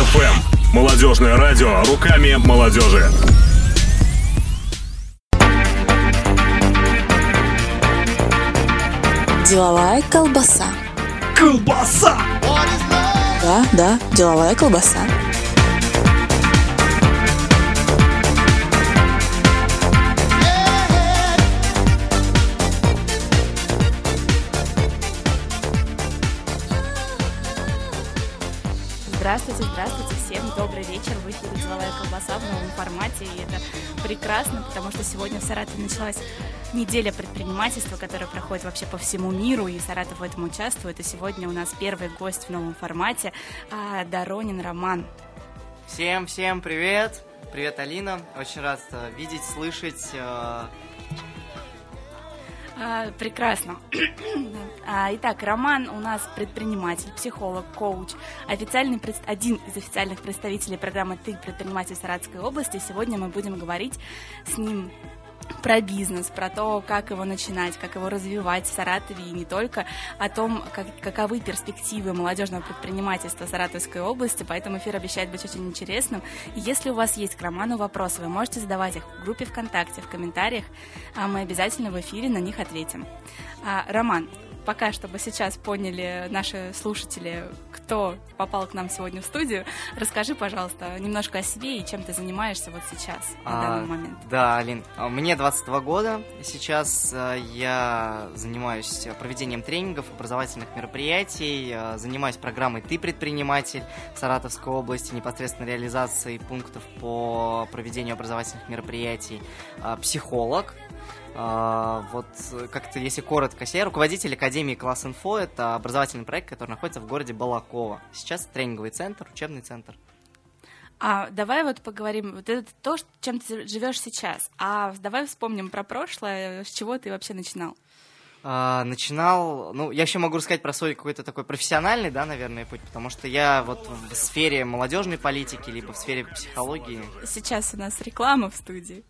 FM. Молодежное радио руками молодежи. Деловая колбаса. Колбаса! Да, да, деловая колбаса. Здравствуйте, здравствуйте, всем добрый вечер. В эфире «Деловая колбаса» в новом формате, и это прекрасно, потому что сегодня в Саратове началась неделя предпринимательства, которая проходит вообще по всему миру, и Саратов в этом участвует. И сегодня у нас первый гость в новом формате а, Доронин Роман. Всем, всем привет! Привет, Алина. Очень рад э, видеть, слышать. А, прекрасно. А, Итак, Роман у нас предприниматель, психолог, коуч, официальный, пред- один из официальных представителей программы «Ты предприниматель Саратовской области». Сегодня мы будем говорить с ним про бизнес, про то, как его начинать, как его развивать в Саратове и не только, о том, как, каковы перспективы молодежного предпринимательства Саратовской области, поэтому эфир обещает быть очень интересным. И если у вас есть к Роману вопросы, вы можете задавать их в группе ВКонтакте, в комментариях, а мы обязательно в эфире на них ответим. А, Роман, пока, чтобы сейчас поняли наши слушатели, кто попал к нам сегодня в студию, расскажи, пожалуйста, немножко о себе и чем ты занимаешься вот сейчас, на а, данный момент. Да, Алин. а, Мне 22 года. Сейчас э, я занимаюсь э, проведением тренингов, образовательных мероприятий, э, занимаюсь программой «Ты предприниматель» в Саратовской области, непосредственно реализацией пунктов по проведению образовательных мероприятий, а, психолог, А, Вот э, как-то, если коротко, я руководитель Академии Класс Инфо. Это образовательный проект, который находится в городе Балаково. Сейчас тренинговый центр, учебный центр. А давай вот поговорим, вот это то, чем ты живешь сейчас. А давай вспомним про прошлое, с чего ты вообще начинал. А, начинал, ну, я еще могу рассказать про свой какой-то такой профессиональный, да, наверное, путь, потому что я вот в сфере молодежной политики, либо в сфере психологии. Сейчас у нас реклама в студии.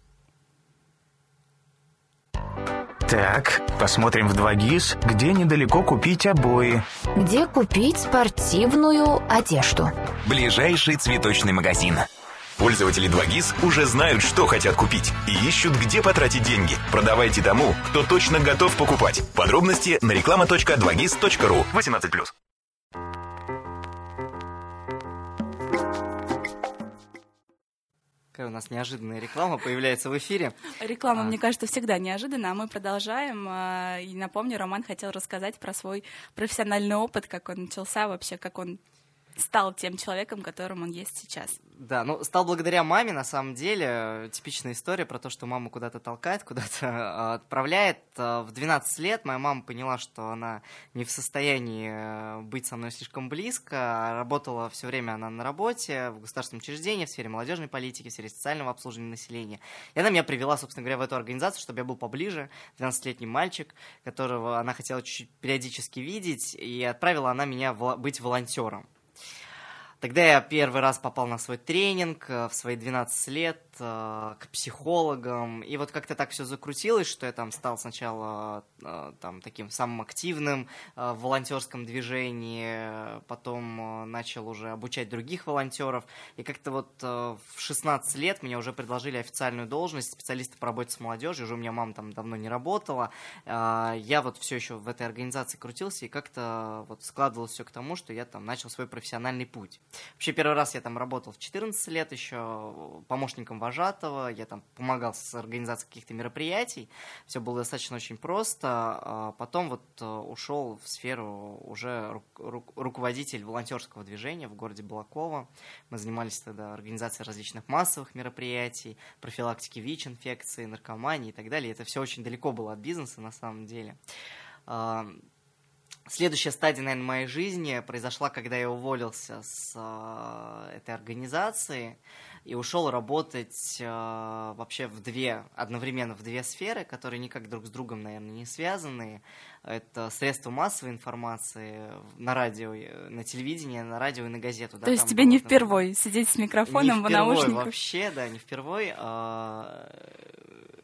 Так, посмотрим в 2GIS, где недалеко купить обои. Где купить спортивную одежду? Ближайший цветочный магазин. Пользователи 2GIS уже знают, что хотят купить и ищут, где потратить деньги. Продавайте тому, кто точно готов покупать. Подробности на реклама.2gis.ru 18+. Какая у нас неожиданная реклама появляется в эфире. Реклама, А. мне кажется, всегда неожиданно, а мы продолжаем. а, И напомню, Роман хотел рассказать про свой профессиональный опыт, как он начался вообще, как он стал тем человеком, которым он есть сейчас. Да, ну, стал благодаря маме, на самом деле. Типичная история про то, что мама куда-то толкает, куда-то э, отправляет. Э, В 12 лет моя мама поняла, что она не в состоянии э, быть со мной слишком близко. а Работала все время она на работе, в государственном учреждении, в сфере молодежной политики, в сфере социального обслуживания населения. И она меня привела, собственно говоря, в эту организацию, чтобы я был поближе. 12-летний мальчик, которого она хотела чуть-чуть периодически видеть, и отправила она меня быть волонтером. Тогда я первый раз попал на свой тренинг э, в свои 12 лет к психологам. И вот как-то так все закрутилось, что я там стал сначала э, там, таким самым активным э, в волонтерском движении, потом э, начал уже обучать других волонтеров. И как-то вот в 16 лет мне уже предложили официальную должность специалиста по работе с молодежью. Уже у меня мама там давно не работала. Я вот все еще в этой организации крутился, и как-то вот складывалось все к тому, что я там начал свой профессиональный путь. Вообще, первый раз я там работал в 14 лет еще помощником вожатого, я там помогал с организацией каких-то мероприятий, все было достаточно очень просто. А Потом вот э, ушел в сферу уже ру- ру- руководитель волонтерского движения в городе Балаково. Мы занимались тогда организацией различных массовых мероприятий, профилактики ВИЧ-инфекции, наркомании и так далее. Это все очень далеко было от бизнеса на самом деле. А, Следующая стадия, наверное, моей жизни произошла, когда я уволился с э, этой организации и ушел работать э, вообще в две, одновременно в две сферы, которые никак друг с другом, наверное, не связаны. Это средства массовой информации на радио, э, на телевидении, на радио и на газету. да, То есть там тебе было, не например, впервой сидеть с микрофоном не в наушниках? вообще, да, не впервой. А,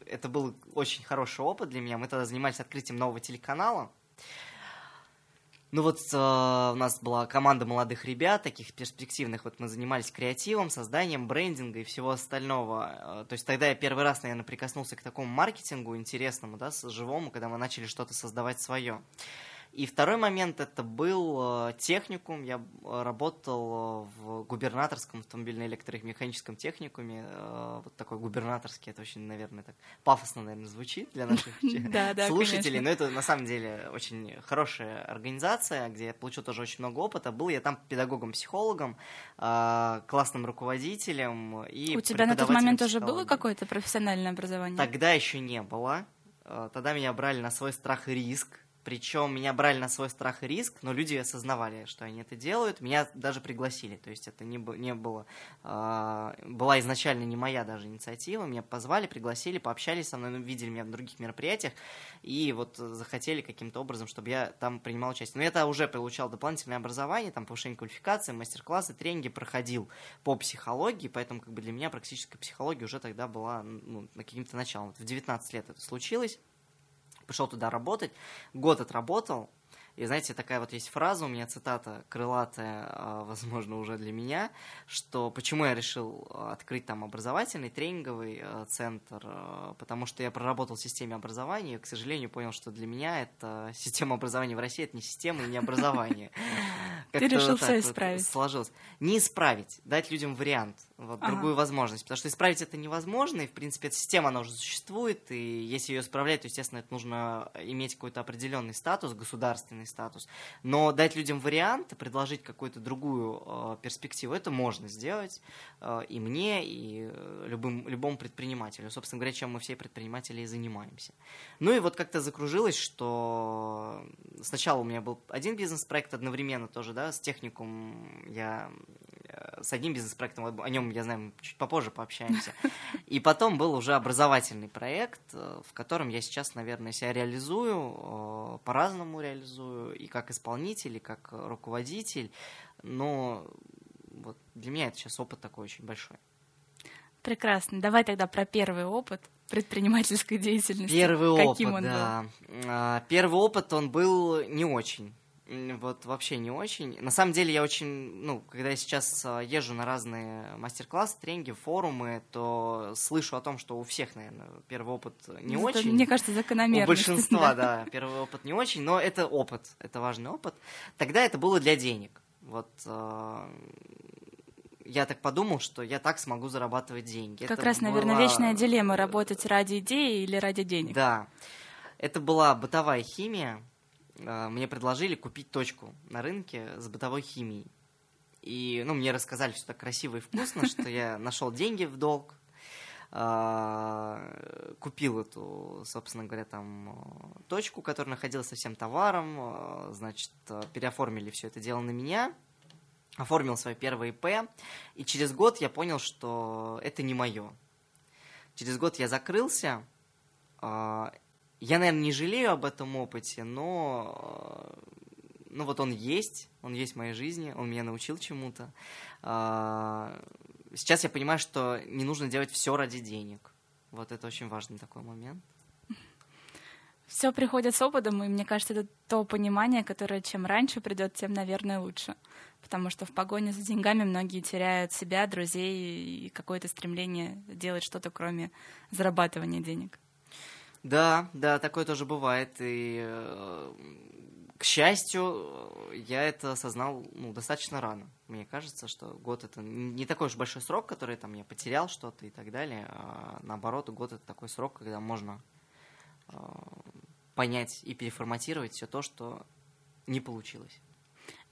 Это был очень хороший опыт для меня. Мы тогда занимались открытием нового телеканала. Ну вот э, у нас была команда молодых ребят, таких перспективных. Вот мы занимались креативом, созданием брендинга и всего остального. Э, то есть тогда я первый раз, наверное, прикоснулся к такому маркетингу интересному, да, живому, когда мы начали что-то создавать свое. И второй момент это был э, техникум. Я э, работал э, в губернаторском автомобильно-электромеханическом техникуме. Вот такой губернаторский. Это очень, наверное, так пафосно, наверное, звучит для наших слушателей. Но это на самом деле очень хорошая организация, где я получил тоже очень много опыта. Был я там педагогом-психологом, классным руководителем и У тебя на тот момент уже было какое-то профессиональное образование? Тогда еще не было. Тогда меня брали на свой страх и риск. Причем меня брали на свой страх и риск, но люди осознавали, что они это делают. Меня даже пригласили. То есть это не, не было... э, была изначально не моя даже инициатива. Меня позвали, пригласили, пообщались со мной, ну, видели меня в других мероприятиях. И вот захотели каким-то образом, чтобы я там принимал участие. Но я тогда уже получал дополнительное образование, там повышение квалификации, мастер-классы, тренинги проходил по психологии, поэтому как бы для меня практическая психология уже тогда была ну, каким-то началом. В 19 лет это случилось. Пошел туда работать, год отработал, и знаете, такая вот есть фраза у меня, цитата крылатая, а, возможно, уже для меня, что почему я решил а, открыть там образовательный тренинговый а, центр, потому что я проработал в системе образования, и, к сожалению, понял, что для меня это система образования в России, это не система и не образование. Ты решил вот исправить. Сложилось. Не исправить, дать людям вариант, вот, Ага. другую возможность, потому что исправить это невозможно, и, в принципе, эта система, она уже существует, и если ее исправлять, то, естественно, это нужно иметь какой-то определенный статус, государственный статус, но дать людям вариант, предложить какую-то другую э, перспективу, это можно сделать э, и мне, и любым, любому предпринимателю. Собственно говоря, чем мы все предприниматели и занимаемся. Ну и вот как-то закружилось, что сначала у меня был один бизнес-проект одновременно тоже, да, с техникум я с одним бизнес-проектом, о нем, я знаю, чуть попозже пообщаемся. И потом был уже образовательный проект, э, в котором я сейчас, наверное, себя реализую, э, по-разному реализую, и как исполнитель, и как э, руководитель, но вот для меня это сейчас опыт такой очень большой. Прекрасно. Давай тогда про первый опыт предпринимательской деятельности. Первый Каким опыт, он да. А, Первый опыт, он был не очень. Вот вообще не очень. На самом деле я очень, ну, когда я сейчас а, езжу на разные мастер-классы, тренинги, форумы, то слышу о том, что у всех, наверное, первый опыт не? Это, очень. Мне кажется, У закономерно. большинства, да, первый опыт не очень, но это опыт, это важный опыт. Тогда это было для денег. Вот а, я так подумал, что я так смогу зарабатывать деньги. Как Это раз, наверное, была- вечная дилемма работать ради идеи или ради денег. Да. Это была бытовая химия. А, Мне предложили купить точку на рынке с бытовой химией. И, ну, мне рассказали все так красиво и вкусно, что я нашел деньги в долг, а, купил эту, собственно говоря, там точку, которая находилась со всем товаром, а, значит, переоформили все это дело на меня, оформил свое первое ИП, и через год я понял, что это не мое. Через год я закрылся, я, наверное, не жалею об этом опыте, но э, ну вот он есть, он есть в моей жизни, он меня научил чему-то. А, Сейчас я понимаю, что не нужно делать все ради денег. Вот это очень важный такой момент. Все приходит с опытом, и мне кажется, это то понимание, которое чем раньше придет, тем, наверное, лучше. Потому что в погоне за деньгами многие теряют себя, друзей и какое-то стремление делать что-то, кроме зарабатывания денег. Да, да, такое тоже бывает. И, э, к счастью, я это осознал ну, достаточно рано. Мне кажется, что год это не такой уж большой срок, который там я потерял что-то и так далее. А наоборот, год это такой срок, когда можно э, понять и переформатировать все то, что не получилось.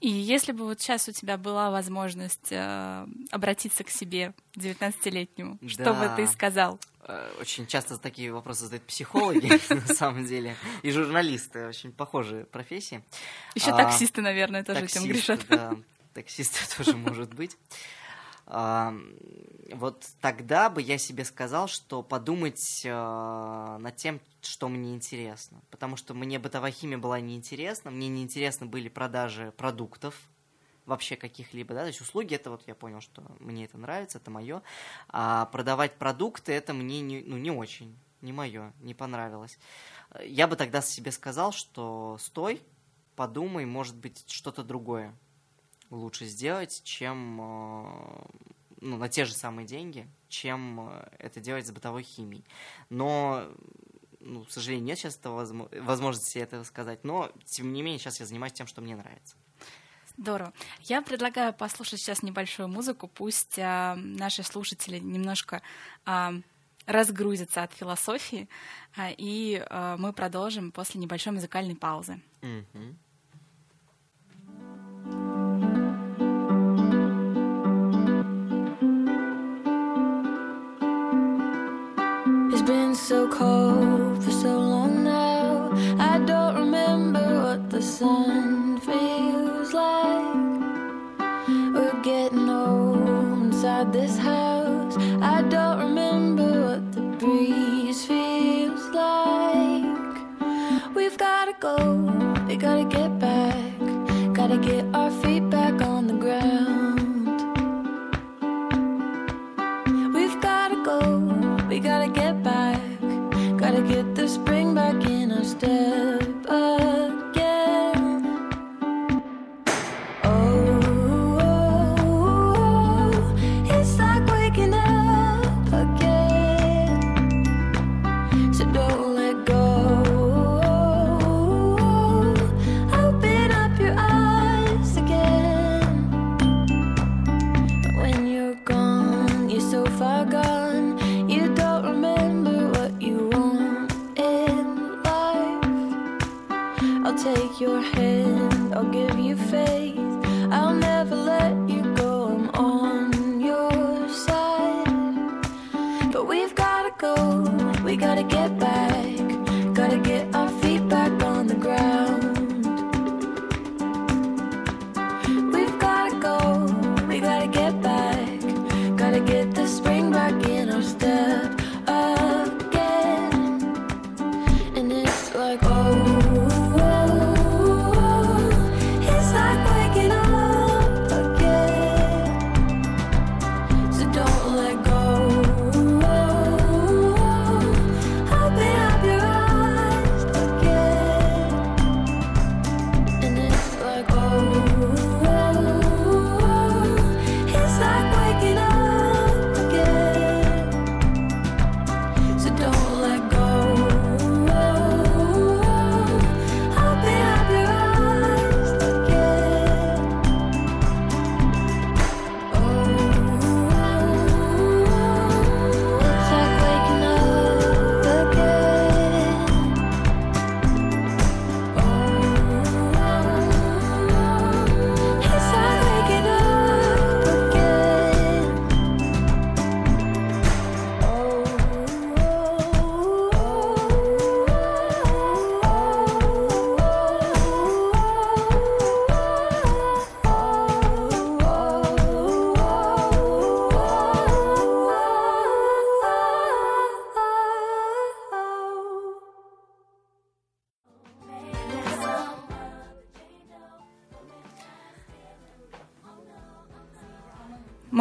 И если бы вот сейчас у тебя была возможность э, обратиться к себе, 19-летнему, что бы Да. ты сказал? Э, Очень часто такие вопросы задают психологи, на самом деле, и журналисты. Очень похожие профессии. Еще А, таксисты, наверное, тоже этим грешат. Да, таксисты тоже может быть. Вот тогда бы я себе сказал, что подумать э, над тем, что мне интересно. Потому что мне бытовая химия была неинтересна, мне неинтересны были продажи продуктов, вообще каких-либо, да, то есть услуги, это вот я понял, что мне это нравится, это мое, а продавать продукты, это мне не, ну, не очень, не мое, не понравилось. Я бы тогда себе сказал, что стой, подумай, может быть, что-то другое лучше сделать, чем э, ну, на те же самые деньги, чем э, это делать с бытовой химией. Но, ну, к сожалению, нет сейчас этого возмо- возможности этого сказать, но, тем не менее, сейчас я занимаюсь тем, что мне нравится. Здорово. Я предлагаю послушать сейчас небольшую музыку. Пусть а, наши слушатели немножко а, разгрузятся от философии, а, и а, мы продолжим после небольшой музыкальной паузы. Мгм. Been so cold for so long now. I don't remember what the sun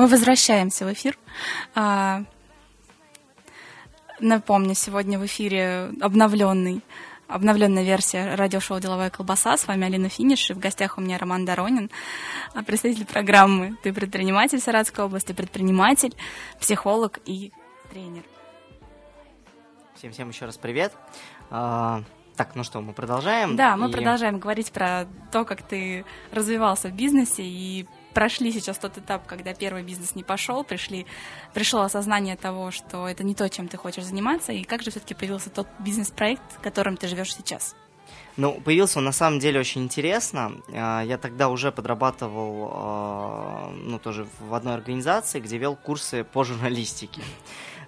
Мы возвращаемся в эфир. А, Напомню, сегодня в эфире обновленный обновленная версия радиошоу «Деловая колбаса». С вами Алина Финиш, и в гостях у меня Роман Доронин, а, представитель программы «Ты предприниматель» Саратской области, предприниматель, психолог и тренер. Всем-всем еще раз привет. А, так, ну что, мы продолжаем? Да, мы И- продолжаем говорить про то, как ты развивался в бизнесе и прошли сейчас тот этап, когда первый бизнес не пошел, пришли, пришло осознание того, что это не то, чем ты хочешь заниматься, и как же все-таки появился тот бизнес-проект, которым ты живешь сейчас? Ну, появился он на самом деле очень интересно. А, Я тогда уже подрабатывал, а, ну, тоже в одной организации, где вел курсы по журналистике.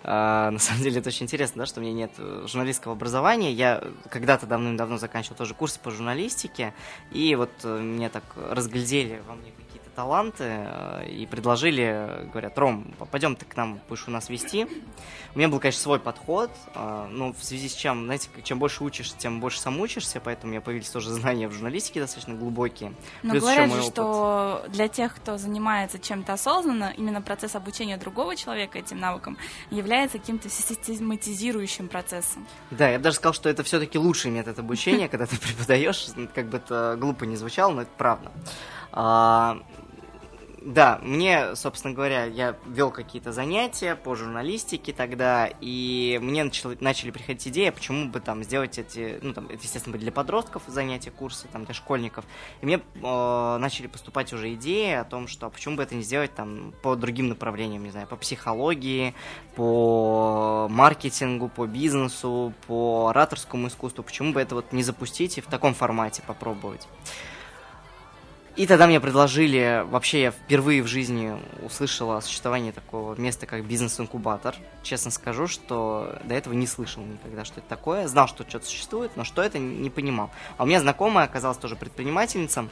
А, На самом деле это очень интересно, да, что у меня нет э, журналистского образования. Я когда-то давным-давно заканчивал тоже курсы по журналистике, и вот э, меня так разглядели во мне таланты э, и предложили, говорят, Ром, пойдем ты к нам будешь у нас вести. У меня был, конечно, свой подход, э, ну, в связи с чем, знаете, чем больше учишься, тем больше сам учишься, поэтому у меня появились тоже знания в журналистике достаточно глубокие. Но Плюс говорят же, опыт. что для тех, кто занимается чем-то осознанно, именно процесс обучения другого человека этим навыкам является каким-то систематизирующим процессом. Да, я бы даже сказал, что это все-таки лучший метод обучения, когда ты преподаешь, как бы это глупо не звучало, но это правда. Да, мне, собственно говоря, я вел какие-то занятия по журналистике тогда, и мне начало- начали приходить идеи, почему бы там сделать эти, ну там, это, естественно, для подростков занятия, курсы, там, для школьников. И мне э, начали поступать уже идеи о том, что а почему бы это не сделать там по другим направлениям, не знаю, по психологии, по маркетингу, по бизнесу, по ораторскому искусству, почему бы это вот не запустить и в таком формате попробовать. И тогда мне предложили, вообще я впервые в жизни услышал о существовании такого места, как бизнес-инкубатор. Честно скажу, что до этого не слышал никогда, что это такое. Знал, что что-то существует, но что это, не понимал. А у меня знакомая оказалась тоже предпринимательница.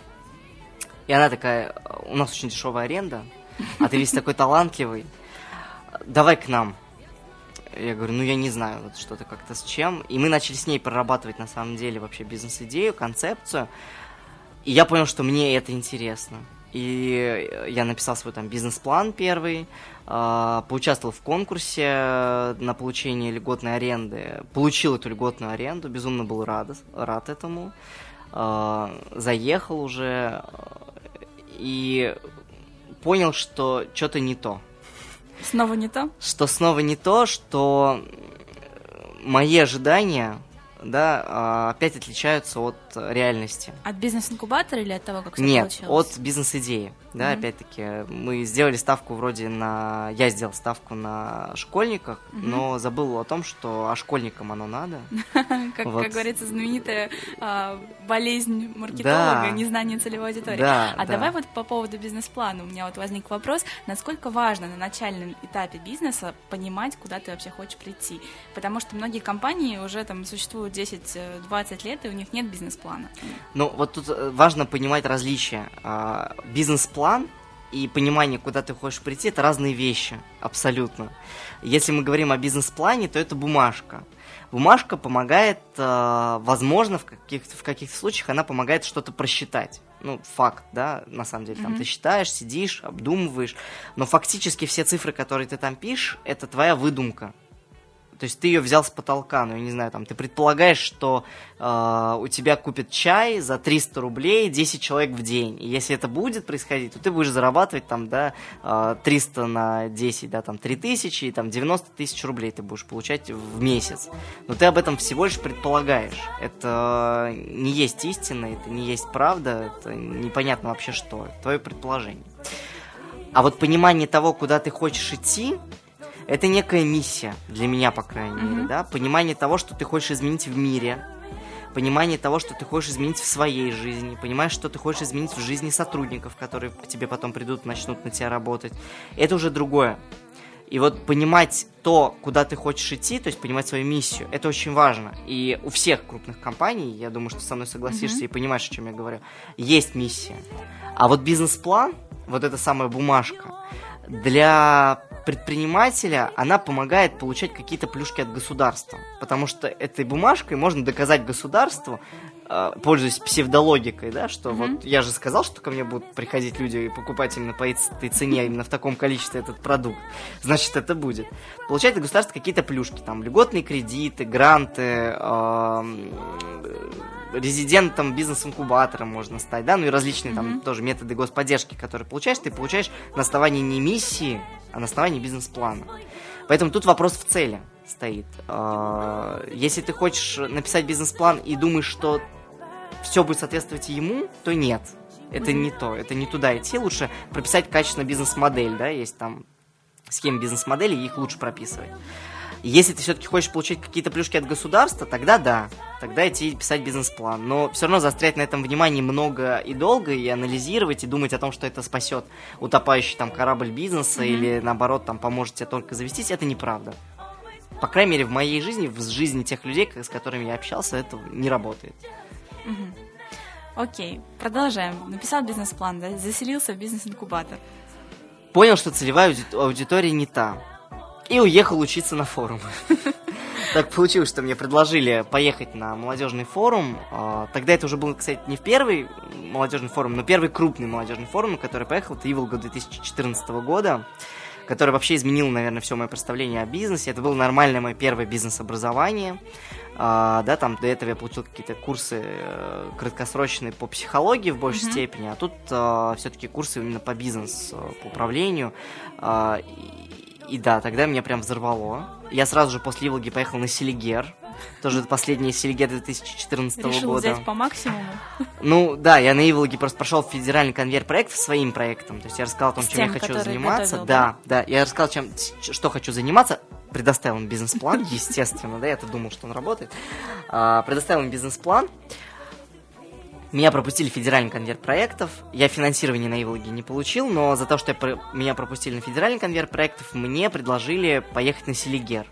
И она такая, у нас очень дешевая аренда, а ты весь такой талантливый, давай к нам. Я говорю, ну я не знаю, вот что-то как-то с чем. И мы начали с ней прорабатывать на самом деле вообще бизнес-идею, концепцию. И я понял, что мне это интересно. И я написал свой там бизнес-план первый, э, поучаствовал в конкурсе на получение льготной аренды, получил эту льготную аренду, безумно был рад, рад этому. Э, заехал уже э, и понял, что что-то не то. Снова не то? Что снова не то, что э, мои ожидания, да, а, опять отличаются от реальности. От бизнес-инкубатора или от того, как все Нет, получилось? от бизнес-идеи. Да, Мгм. опять-таки, мы сделали ставку вроде на... Я сделал ставку на школьниках, Мгм. но забыл о том, что а школьникам оно надо. Как, говорится, знаменитая а, болезнь маркетолога, незнание целевой аудитории. А да. давай вот по поводу бизнес-плана. У меня вот возник вопрос, насколько важно на начальном этапе бизнеса понимать, куда ты вообще хочешь прийти. Потому что многие компании уже там существуют 10-20 лет, и у них нет бизнес-плана. Ну, вот тут э, важно понимать различия. А, Бизнес-план и понимание, куда ты хочешь прийти, это разные вещи, абсолютно. Если мы говорим о бизнес-плане, то это бумажка. Бумажка помогает, э, возможно, в каких-то, в каких-то случаях она помогает что-то просчитать. Ну, факт, да, на самом деле. Там Мгм. ты считаешь, сидишь, обдумываешь. Но фактически все цифры, которые ты там пишешь, это твоя выдумка. То есть ты ее взял с потолка, ну, я не знаю, там, ты предполагаешь, что э, у тебя купят чай за 300 рублей 10 человек в день. И если это будет происходить, то ты будешь зарабатывать там, да, э, 300 на 10, да, там, 3000, и там 90 тысяч рублей ты будешь получать в месяц. Но ты об этом всего лишь предполагаешь. Это не есть истина, это не есть правда, это непонятно вообще что. Это твое предположение. А вот понимание того, куда ты хочешь идти, это некая миссия, для меня, по крайней мере, Мгм. да, понимание того, что ты хочешь изменить в мире, понимание того, что ты хочешь изменить в своей жизни, понимаешь, что ты хочешь изменить в жизни сотрудников, которые к тебе потом придут, начнут на тебя работать, это уже другое. И вот понимать то, куда ты хочешь идти, то есть понимать свою миссию, это очень важно. И у всех крупных компаний, я думаю, что со мной согласишься Мгм. и понимаешь, о чем я говорю, есть миссия. А вот бизнес-план, вот эта самая бумажка, для предпринимателя она помогает получать какие-то плюшки от государства. Потому что этой бумажкой можно доказать государству, э, пользуясь псевдологикой, да, что Мгм. вот я же сказал, что ко мне будут приходить люди и покупать именно по этой цене, именно в таком количестве этот продукт. Значит, это будет. Получает от государства какие-то плюшки, там, льготные кредиты, гранты, эм, резидентом бизнес-инкубатора можно стать, да, ну и различные там Мгм. тоже методы господдержки, которые получаешь, ты получаешь на основании не миссии, а на основании бизнес-плана. Поэтому тут вопрос в цели стоит. Э, Если ты хочешь написать бизнес-план и думаешь, что все будет соответствовать ему, то нет. Это не то, это не туда идти. Лучше прописать качественно бизнес-модель, да, есть там схемы бизнес-модели, их лучше прописывать. Если ты все-таки хочешь получить какие-то плюшки от государства, тогда да, тогда идти писать бизнес-план. Но все равно заострять на этом внимание много и долго, и анализировать, и думать о том, что это спасет утопающий там корабль бизнеса, Мгм. или наоборот там поможет тебе только завестись, это неправда. По крайней мере, в моей жизни, в жизни тех людей, с которыми я общался, это не работает. Окей, продолжаем. Написал бизнес-план, да? заселился в бизнес-инкубатор. Понял, что целевая ауди- аудитория не та. И уехал учиться на форум. Так получилось, что мне предложили поехать на молодежный форум. А, Тогда это уже был, кстати, не в первый молодежный форум, но первый крупный молодежный форум, на который поехал, это Иволга 2014 года, который вообще изменил, наверное, все мое представление о бизнесе. Это было нормальное мое первое бизнес-образование. А, да, там до этого я получил какие-то курсы э, краткосрочные по психологии в большей степени, а тут все-таки курсы именно по бизнесу, по управлению. А, и, и да, тогда меня прям взорвало. Я сразу же после Иволги поехал на Селигер. Тоже последний Селигер 2014 Решил года. взять по максимуму. Ну да, я на Иволге просто прошел федеральный конвейер проектов своим проектом. То есть я рассказал о том, С чем я тем, хочу который заниматься. готовил, да, да, я рассказал, чем, что хочу заниматься. Предоставил им бизнес-план, естественно, да, я-то думал, что он работает. А, предоставил им бизнес-план. Меня пропустили в федеральный конвейер проектов. Я финансирование на Иволге не получил, но за то, что я про- меня пропустили на федеральный конвейер проектов, мне предложили поехать на Селигер.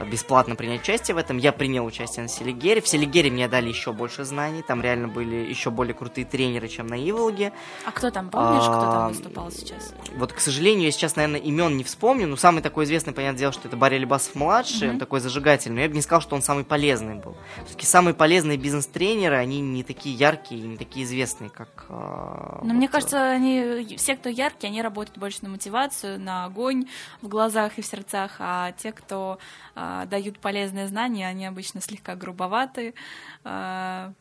А, Бесплатно принять участие в этом. Я принял участие на Селигере. В Селигере мне дали еще больше знаний. Там реально были еще более крутые тренеры, чем на Иволге. А кто там, помнишь, кто А, там выступал сейчас? Вот, к сожалению, я сейчас, наверное, имен не вспомню, но самый такой известный, понятное дело, что это Барри Алибасов-младший, он такой зажигательный, но я бы не сказал, что он самый полезный был. Все-таки самые полезные бизнес-тренеры, они не такие яркие не такие известные, как... а, Но мне вот, кажется, они все, кто яркие, они работают больше на мотивацию, на огонь в глазах и в сердцах, а те, кто а, дают полезные знания, они обычно слегка грубоваты. а,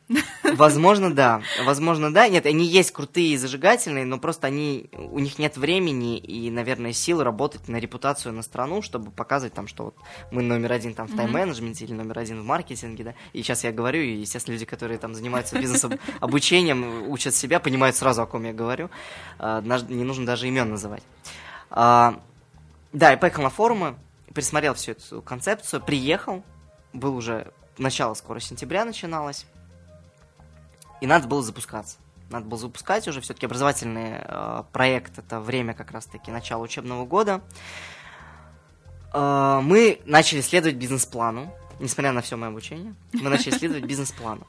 Возможно, да. Возможно, да. Нет, они есть крутые и зажигательные, но просто они, у них нет времени и, наверное, сил работать на репутацию на страну, чтобы показывать там, что вот мы номер один там в тайм-менеджменте или номер один в маркетинге, да. И сейчас я говорю, и, естественно, люди, которые там занимаются бизнес-обучением, учат себя, понимают сразу, о ком я говорю. А, Не нужно даже имен называть. А, Да, я поехал на форумы, присмотрел всю эту концепцию, приехал, был уже начало скоро сентября начиналось, и надо было запускаться. Надо было запускать уже все-таки образовательный э, проект. Это время как раз-таки начала учебного года. Э, мы начали следовать бизнес-плану, несмотря на все мое обучение. Мы начали следовать бизнес-плану.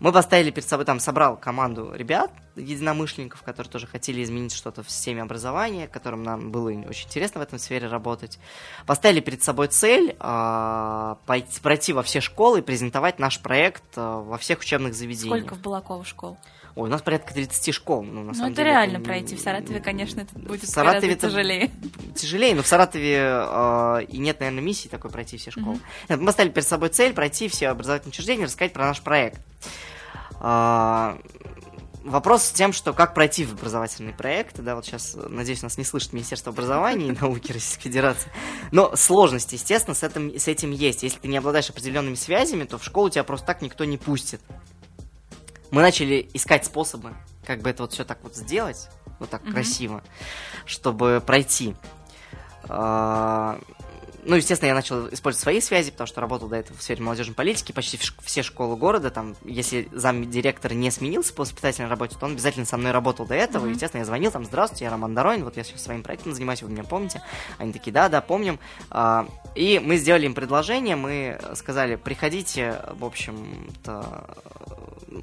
Мы поставили перед собой, там, собрал команду ребят, единомышленников, которые тоже хотели изменить что-то в системе образования, которым нам было очень интересно в этом сфере работать. Поставили перед собой цель а, пойти, пройти во все школы и презентовать наш проект а, во всех учебных заведениях. Сколько в Балаково школ? Ой, у нас порядка 30 школ. Ну, на Ну, это деле, реально не- пройти. В Саратове, конечно, это будет В Саратове это тяжелее. тяжелее, но в Саратове э, и нет, наверное, миссии такой пройти все школы. Нет, мы поставили перед собой цель пройти все образовательные учреждения, рассказать про наш проект. А, Вопрос с тем, что как пройти в образовательный проект, да, вот сейчас, э, надеюсь, нас не слышит Министерство образования и науки Российской Федерации, но сложность, естественно, с этим, с этим есть. Если ты не обладаешь определенными связями, то в школу тебя просто так никто не пустит. Мы начали искать способы, как бы это вот все так вот сделать, вот так красиво, чтобы пройти. А, Ну, естественно, я начал использовать свои связи, потому что работал до этого в сфере молодежной политики. Почти все школы города, там, если замдиректор не сменился по воспитательной работе, то он обязательно со мной работал до этого. И, естественно, я звонил, там, здравствуйте, я Роман Доронин, вот я сейчас своим проектом занимаюсь, вы меня помните? Они такие, да, да, помним. А, И мы сделали им предложение, мы сказали, приходите, в общем-то,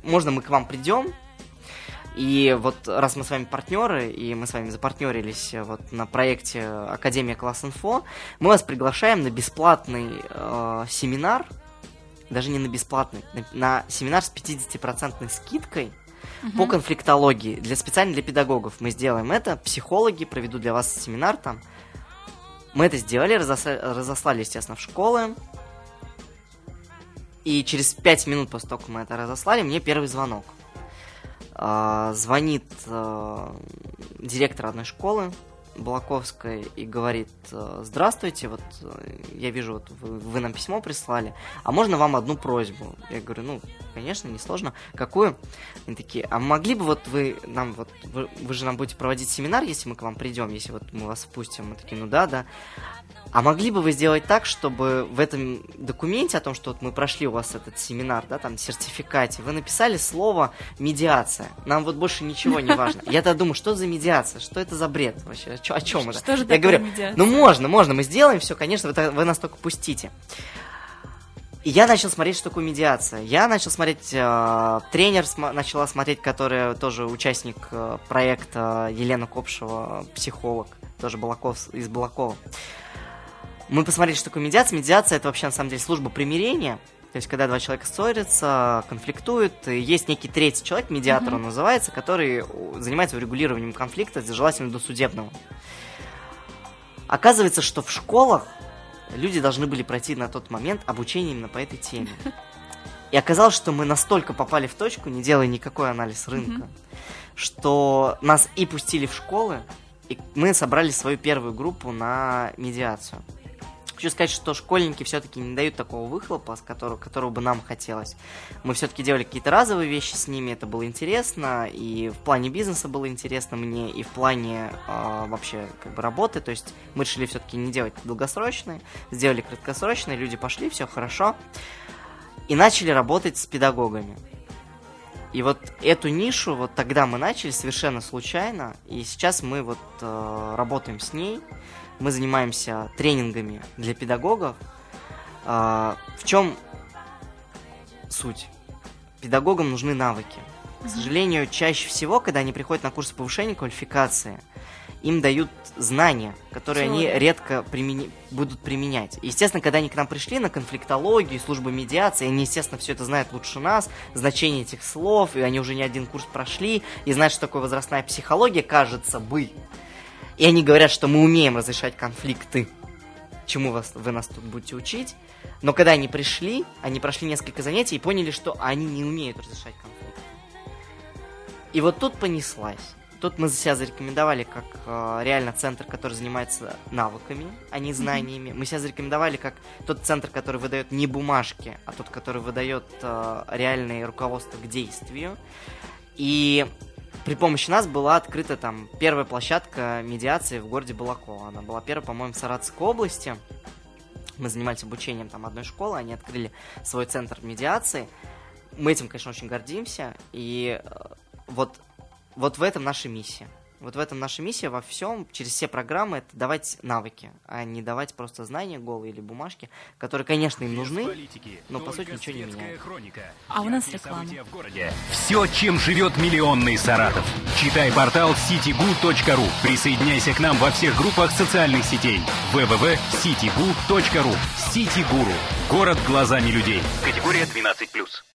можно мы к вам придем, и вот раз мы с вами партнеры, и мы с вами запартнерились э, вот на проекте Академия Класс Инфо, мы вас приглашаем на бесплатный э, семинар, даже не на бесплатный, на, на семинар с 50% скидкой по конфликтологии, для, специально для педагогов. Мы сделаем это, психологи проведут для вас семинар там. Мы это сделали, разосла- разослали, естественно, в школы. И через 5 минут после того, как мы это разослали, мне первый звонок. А, звонит а, директор одной школы Балаковской и говорит, а, здравствуйте, вот э, я вижу, вот вы, вы нам письмо прислали, а можно вам одну просьбу? Я говорю, ну, конечно, несложно. Какую? Они такие, а могли бы вот вы нам вот, вы, вы же нам будете проводить семинар, если мы к вам придем, если вот мы вас впустим? Мы такие, ну да, да. А могли бы вы сделать так, чтобы в этом документе о том, что вот мы прошли у вас этот семинар, да, там, сертификате, вы написали слово «медиация». Нам вот больше ничего не важно. Я тогда думаю, что за медиация? Что это за бред вообще? О чем это? Что же Я говорю, медиация? ну можно, можно, мы сделаем все, конечно, вы, вы нас только пустите. И я начал смотреть, что такое медиация. Я начал смотреть, э, тренер см- начала смотреть, которая тоже участник э, проекта Елена Копшева, психолог, тоже Балаков, из Балакова. Мы посмотрели, что такое медиация. Медиация это вообще на самом деле служба примирения. То есть, когда два человека ссорятся, конфликтуют, есть некий третий человек, медиатор он называется, который занимается урегулированием конфликта, желательно до судебного. Оказывается, что в школах люди должны были пройти на тот момент обучение именно по этой теме. И оказалось, что мы настолько попали в точку, не делая никакой анализ рынка, что нас и пустили в школы, и мы собрали свою первую группу на медиацию. Хочу сказать, что школьники все-таки не дают такого выхлопа, с которого, которого бы нам хотелось. Мы все-таки делали какие-то разовые вещи с ними, это было интересно, и в плане бизнеса было интересно мне, и в плане э, вообще как бы работы. То есть мы решили все-таки не делать долгосрочные, сделали краткосрочные, люди пошли, все хорошо. И начали работать с педагогами. И вот эту нишу, вот тогда мы начали совершенно случайно, и сейчас мы вот э, работаем с ней, мы занимаемся тренингами для педагогов. А, в чем суть? Педагогам нужны навыки. К сожалению, чаще всего, когда они приходят на курсы повышения квалификации, им дают знания, которые они Теорию. редко примени- будут применять. Естественно, когда они к нам пришли на конфликтологию, службу медиации, они, естественно, все это знают лучше нас, значение этих слов, и они уже не один курс прошли, и знают, что такое возрастная психология, кажется бы. И они говорят, что мы умеем разрешать конфликты, чему вас, вы нас тут будете учить. Но когда они пришли, они прошли несколько занятий и поняли, что они не умеют разрешать конфликты. И вот тут понеслась. Тут мы себя зарекомендовали как э, реально центр, который занимается навыками, а не знаниями. Мы себя зарекомендовали как тот центр, который выдает не бумажки, а тот, который выдает э, реальное руководство к действию. И при помощи нас была открыта там первая площадка медиации в городе Балаково. Она была первая, по-моему, в Саратовской области. Мы занимались обучением там одной школы, они открыли свой центр медиации. Мы этим, конечно, очень гордимся. И э, вот, вот в этом наша миссия. Вот в этом наша миссия во всем, через все программы, это давать навыки, а не давать просто знания голые или бумажки, которые, конечно, им нужны, но по сути ничего не меняют. А у нас реклама. Все, чем живет миллионный Саратов. Читай портал citygu.ru. Присоединяйся к нам во всех группах социальных сетей. www.citygu.ru Ситигуру. Город глазами людей. Категория 12+.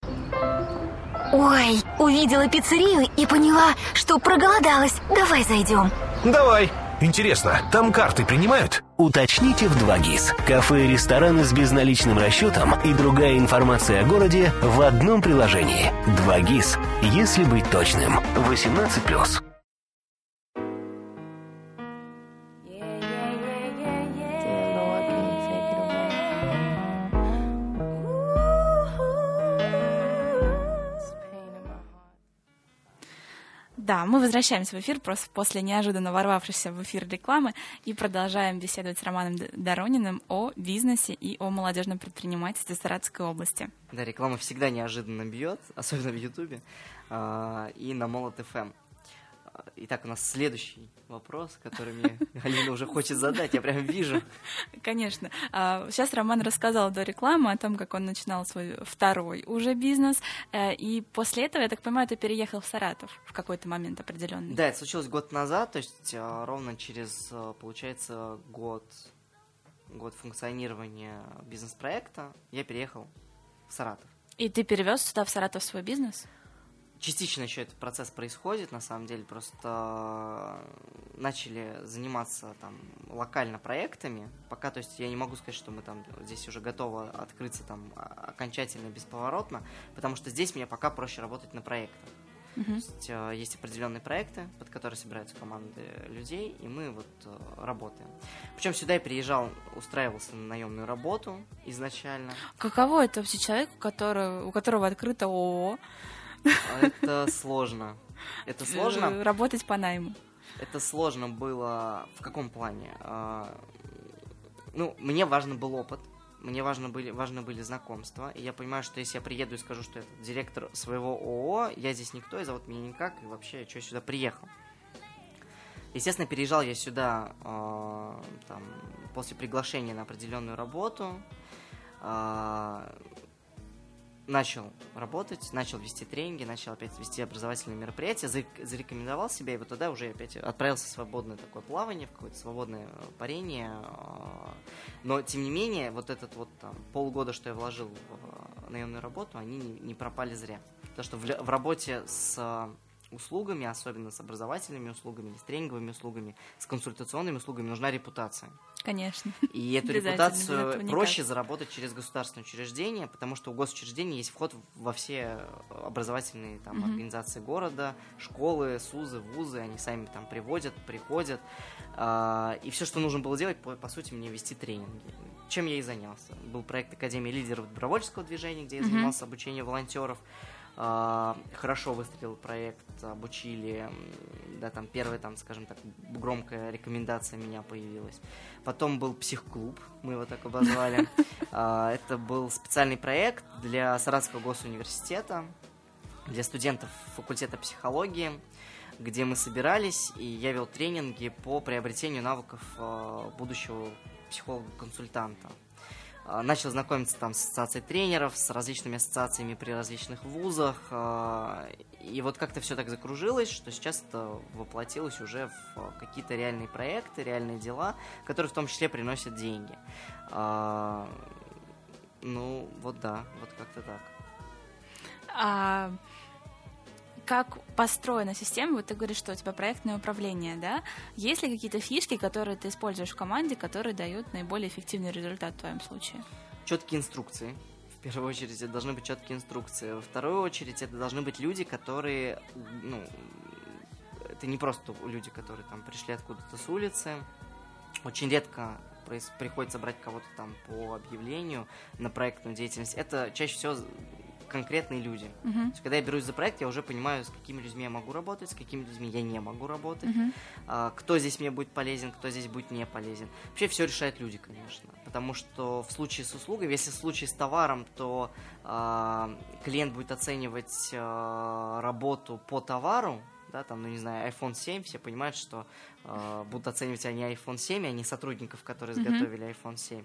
Ой, увидела пиццерию и поняла, что проголодалась. Давай зайдем. Давай. Интересно, там карты принимают? Уточните в 2GIS. Кафе и рестораны с безналичным расчетом и другая информация о городе в одном приложении. 2GIS, если быть точным. 18+. Да, мы возвращаемся в эфир просто после неожиданно ворвавшейся в эфир рекламы и продолжаем беседовать с Романом Дорониным о бизнесе и о молодежном предпринимательстве Саратовской области. Да, реклама всегда неожиданно бьет, особенно в Ютубе а, и на Молот ФМ. А, Итак, у нас следующий вопрос, который мне Алина уже хочет задать, я прям вижу. Конечно. А, Сейчас Роман рассказал до рекламы о том, как он начинал свой второй уже бизнес. Э, И после этого, я так понимаю, ты переехал в Саратов в какой-то момент определенный. Да, это случилось год назад, то есть а, ровно через, а, получается, год, год функционирования бизнес-проекта я переехал в Саратов. И ты перевез сюда, в Саратов, свой бизнес? Частично еще этот процесс происходит, на самом деле, просто начали заниматься там локально проектами. Пока, то есть, я не могу сказать, что мы там здесь уже готовы открыться там окончательно, бесповоротно, потому что здесь мне пока проще работать на проектах. То есть, э, есть определенные проекты, под которые собираются команды людей, и мы вот э, работаем. Причем сюда я приезжал, устраивался на наемную работу изначально. Каково это вообще человек, у которого, у которого открыто ООО? А Это сложно. Это сложно. э, Работать по найму. Это сложно было в каком плане? А, Ну, мне важен был опыт, мне важно были, важны были знакомства, и я понимаю, что если я приеду и скажу, что это директор своего ООО, я здесь никто, и зовут меня никак, и вообще, что я сюда приехал. Естественно, переезжал я сюда а, там, после приглашения на определенную работу. Начал работать, начал вести тренинги, начал опять вести образовательные мероприятия, за- зарекомендовал себя, и вот тогда уже опять отправился в свободное такое плавание, в какое-то свободное парение. а, Но, тем не менее, вот этот вот там, полгода, что я вложил в э, наемную работу, они не, пропали зря. Потому что в, в работе с э, услугами, особенно с образовательными услугами, с тренинговыми услугами, с консультационными услугами, нужна репутация. Конечно. И эту репутацию никак. проще заработать через государственное учреждение, потому что у госучреждений есть вход во все образовательные там, Мгм. организации города, школы, СУЗы, вузы, они сами там приводят, приходят. А, И все, что нужно было делать, по, по сути, мне вести тренинги. Чем я и занялся. Был проект Академии лидеров добровольческого движения, где я Мгм. занимался обучением волонтеров. А, Хорошо выстрелил проект, обучили, да, там первая, там, скажем так, громкая рекомендация меня появилась. Потом был психклуб, мы его так обозвали. А, Это был специальный проект для Саратовского госуниверситета, для студентов факультета психологии, где мы собирались, и я вел тренинги по приобретению навыков а, будущего психолога-консультанта. А, Начал знакомиться там с ассоциацией тренеров, с различными ассоциациями при различных вузах. а, И вот как-то все так закружилось, что сейчас это воплотилось уже в а, какие-то реальные проекты, реальные дела, которые в том числе приносят деньги. Ну, вот да, вот как-то так. А как построена система? Вот ты говоришь, что у тебя проектное управление, да? Есть ли какие-то фишки, которые ты используешь в команде, которые дают наиболее эффективный результат в твоем случае? четкие инструкции. В первую очередь, это должны быть четкие инструкции. Во вторую очередь, это должны быть люди, которые, ну, это не просто люди, которые там пришли откуда-то с улицы. Очень редко приходится брать кого-то там по объявлению на проектную деятельность. Это чаще всего конкретные люди. Мгм. То есть, когда я берусь за проект, я уже понимаю, с какими людьми я могу работать, с какими людьми я не могу работать, Мгм. а, кто здесь мне будет полезен, кто здесь будет не полезен. Вообще все решают люди, конечно. Потому что в случае с услугой, если в случае с товаром, то а, клиент будет оценивать а, работу по товару, да, там, ну не знаю, iPhone 7, все понимают, что а, будут оценивать они iPhone 7, а не сотрудников, которые изготовили iPhone 7.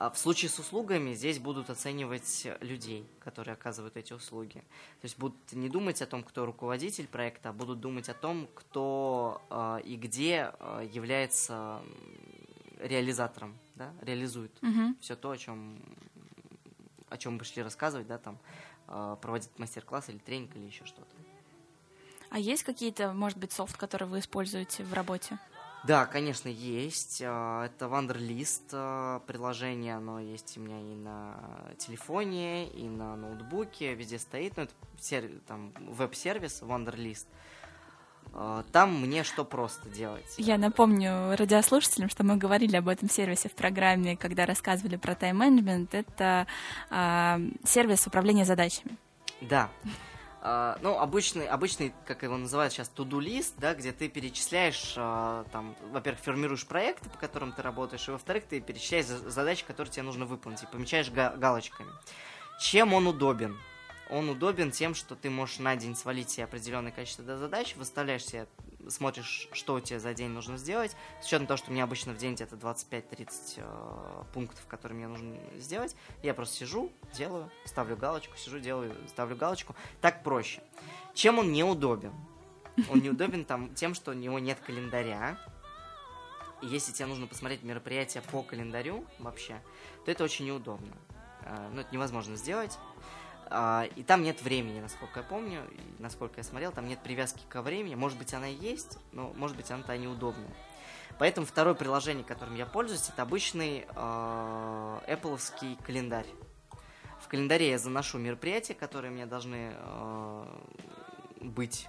А в случае с услугами здесь будут оценивать людей, которые оказывают эти услуги. То есть будут не думать о том, кто руководитель проекта, а будут думать о том, кто э, и где э, является реализатором, да, реализует Мгм. все то, о чем о чем мы пришли рассказывать, да, там э, проводить мастер-класс или тренинг или еще что-то. А есть какие-то, может быть, софт, которые вы используете в работе? Да, конечно, есть. А, Это а, приложение, оно есть у меня и на телефоне, и на ноутбуке, везде стоит. Ну, это сер- там, веб-сервис. А, Там мне что просто делать. Я напомню радиослушателям, что мы говорили об этом сервисе в программе, когда рассказывали про тайм-менеджмент. Это а, сервис управления задачами. Да. А, ну, обычный, обычный, как его называют сейчас, to-do-лист, да, где ты перечисляешь, а, там, во-первых, формируешь проекты, по которым ты работаешь, и во-вторых, ты перечисляешь за- задачи, которые тебе нужно выполнить, и помечаешь га- галочками. Чем он удобен? Он удобен тем, что ты можешь на день свалить себе определенное количество да, задач, выставляешь себе, смотришь, что у тебя за день нужно сделать, с учетом того, что меня обычно в день где-то 25-30 э, пунктов, которые мне нужно сделать, я просто сижу, делаю, ставлю галочку, сижу, делаю, ставлю галочку. Так проще. Чем он неудобен? Он неудобен там тем, что у него нет календаря. И если тебе нужно посмотреть мероприятие по календарю вообще, то это очень неудобно. А, Ну, это невозможно сделать. А, И там нет времени, насколько я помню, и насколько я смотрел, там нет привязки ко времени. Может быть, она и есть, но может быть, она-то неудобная. Поэтому второе приложение, которым я пользуюсь, это обычный э, Apple календарь. В календаре я заношу мероприятия, которые мне должны э, быть,